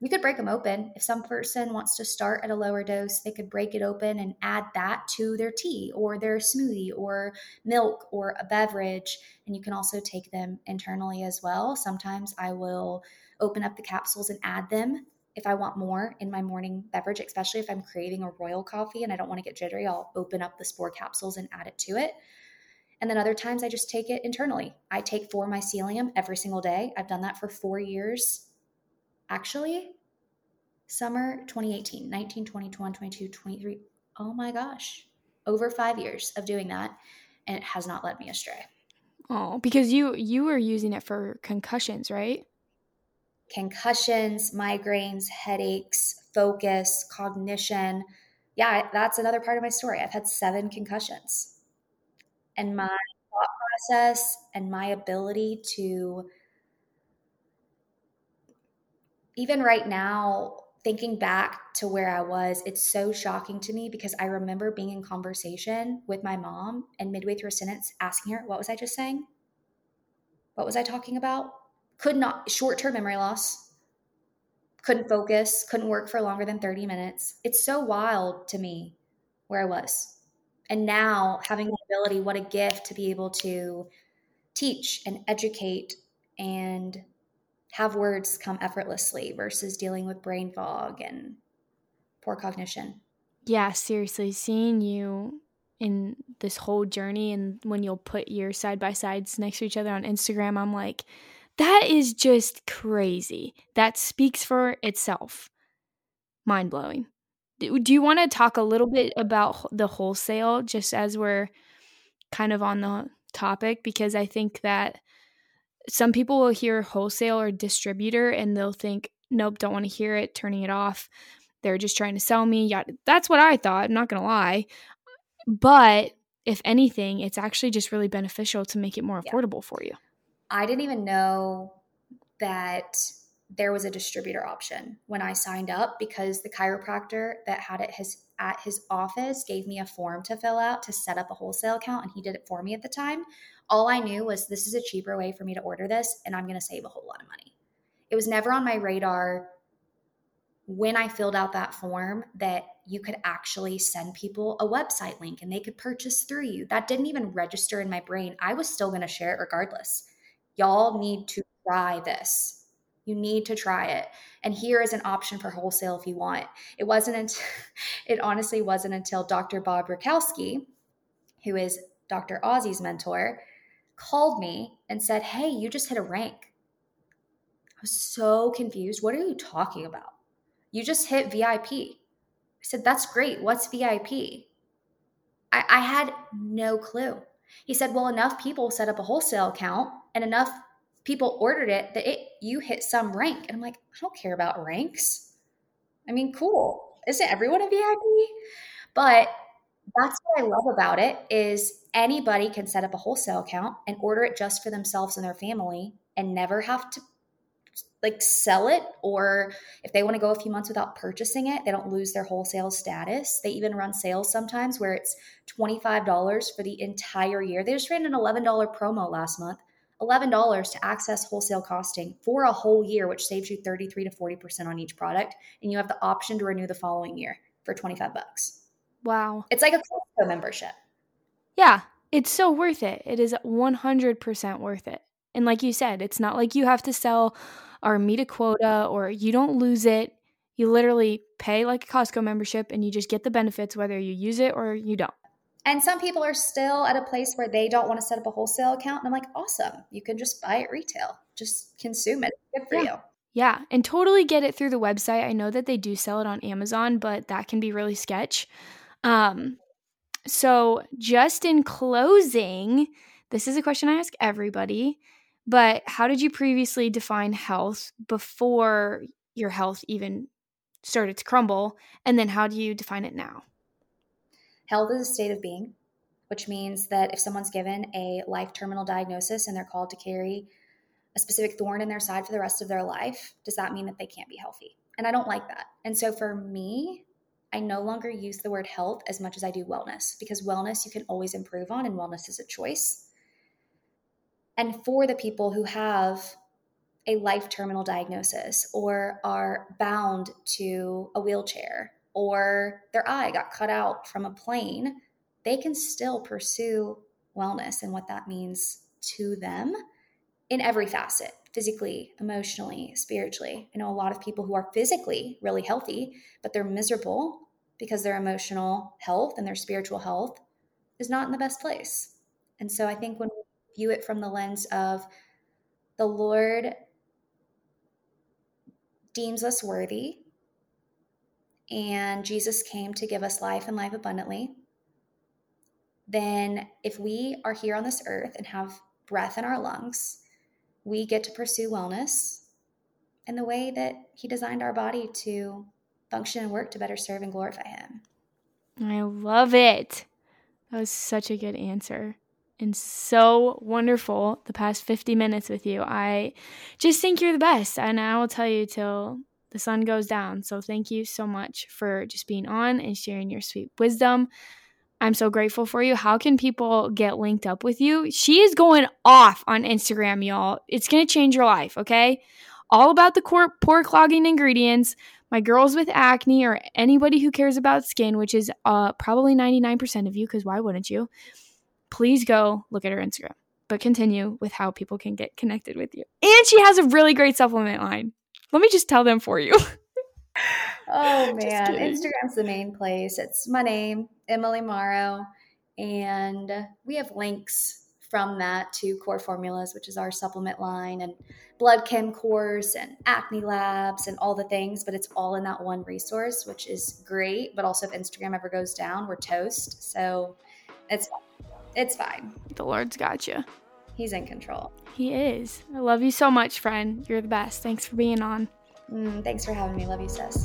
[SPEAKER 2] You could break them open. If some person wants to start at a lower dose, they could break it open and add that to their tea or their smoothie or milk or a beverage. And you can also take them internally as well. Sometimes I will open up the capsules and add them if I want more in my morning beverage, especially if I'm craving a royal coffee and I don't want to get jittery, I'll open up the spore capsules and add it to it. And then other times I just take it internally. I take four mycelium every single day. I've done that for four years. Actually, summer 2018, 19, 20, 21, 22, 23. Oh my gosh. Over five years of doing that. And it has not led me astray.
[SPEAKER 1] Oh, because you you were using it for concussions, right?
[SPEAKER 2] Concussions, migraines, headaches, focus, cognition. Yeah, that's another part of my story. I've had seven concussions. And mm-hmm. my thought process and my ability to even right now thinking back to where I was, it's so shocking to me because I remember being in conversation with my mom and midway through a sentence asking her, What was I just saying? What was I talking about? Could not, short term memory loss, couldn't focus, couldn't work for longer than 30 minutes. It's so wild to me where I was. And now having the ability, what a gift to be able to teach and educate and have words come effortlessly versus dealing with brain fog and poor cognition.
[SPEAKER 1] Yeah, seriously, seeing you in this whole journey and when you'll put your side by sides next to each other on Instagram, I'm like, that is just crazy. That speaks for itself. Mind blowing. Do you want to talk a little bit about the wholesale just as we're kind of on the topic? Because I think that some people will hear wholesale or distributor and they'll think, nope, don't want to hear it, turning it off. They're just trying to sell me. Yeah, that's what I thought. I'm not going to lie. But if anything, it's actually just really beneficial to make it more affordable yeah. for you.
[SPEAKER 2] I didn't even know that there was a distributor option when I signed up because the chiropractor that had it his at his office gave me a form to fill out to set up a wholesale account and he did it for me at the time. All I knew was this is a cheaper way for me to order this and I'm going to save a whole lot of money. It was never on my radar when I filled out that form that you could actually send people a website link and they could purchase through you. That didn't even register in my brain. I was still going to share it regardless. Y'all need to try this. You need to try it. And here is an option for wholesale if you want. It wasn't until, it honestly wasn't until Dr. Bob Rakowski, who is Dr. Ozzy's mentor, called me and said, Hey, you just hit a rank. I was so confused. What are you talking about? You just hit VIP. I said, That's great. What's VIP? I, I had no clue. He said, Well, enough people set up a wholesale account and enough people ordered it that it you hit some rank. And I'm like, I don't care about ranks. I mean, cool. Isn't everyone a VIP? But that's what I love about it is anybody can set up a wholesale account and order it just for themselves and their family and never have to like sell it or if they want to go a few months without purchasing it they don't lose their wholesale status. They even run sales sometimes where it's $25 for the entire year. They just ran an $11 promo last month. $11 to access wholesale costing for a whole year which saves you 33 to 40% on each product and you have the option to renew the following year for 25 bucks
[SPEAKER 1] wow
[SPEAKER 2] it's like a Costco membership
[SPEAKER 1] yeah it's so worth it it is 100% worth it and like you said it's not like you have to sell or meet a quota or you don't lose it. You literally pay like a Costco membership and you just get the benefits whether you use it or you don't.
[SPEAKER 2] And some people are still at a place where they don't want to set up a wholesale account. And I'm like, awesome. You can just buy it retail, just consume it. Good for
[SPEAKER 1] yeah.
[SPEAKER 2] you.
[SPEAKER 1] Yeah, and totally get it through the website. I know that they do sell it on Amazon, but that can be really sketch. Um, so, just in closing, this is a question I ask everybody. But how did you previously define health before your health even started to crumble? And then how do you define it now?
[SPEAKER 2] Health is a state of being, which means that if someone's given a life terminal diagnosis and they're called to carry a specific thorn in their side for the rest of their life, does that mean that they can't be healthy? And I don't like that. And so for me, I no longer use the word health as much as I do wellness because wellness you can always improve on and wellness is a choice. And for the people who have a life terminal diagnosis or are bound to a wheelchair or their eye got cut out from a plane, they can still pursue wellness and what that means to them in every facet physically, emotionally, spiritually. I know a lot of people who are physically really healthy, but they're miserable because their emotional health and their spiritual health is not in the best place. And so I think when we view it from the lens of the Lord deems us worthy, and Jesus came to give us life and life abundantly, then if we are here on this earth and have breath in our lungs, we get to pursue wellness in the way that He designed our body to function and work to better serve and glorify Him.
[SPEAKER 1] I love it. That was such a good answer and so wonderful the past 50 minutes with you. I just think you're the best, and I will tell you till the sun goes down. So, thank you so much for just being on and sharing your sweet wisdom. I'm so grateful for you. How can people get linked up with you? She is going off on Instagram, y'all. It's going to change your life, okay? All about the pore clogging ingredients. My girls with acne or anybody who cares about skin, which is uh, probably 99% of you, because why wouldn't you? Please go look at her Instagram. But continue with how people can get connected with you. And she has a really great supplement line. Let me just tell them for you.
[SPEAKER 2] Oh man, Instagram's the main place. It's my name, Emily Morrow, and we have links from that to Core Formulas, which is our supplement line, and Blood Chem course, and Acne Labs, and all the things. But it's all in that one resource, which is great. But also, if Instagram ever goes down, we're toast. So it's it's fine.
[SPEAKER 1] The Lord's got you.
[SPEAKER 2] He's in control.
[SPEAKER 1] He is. I love you so much, friend. You're the best. Thanks for being on.
[SPEAKER 2] Mm, thanks for having me. Love you, sis.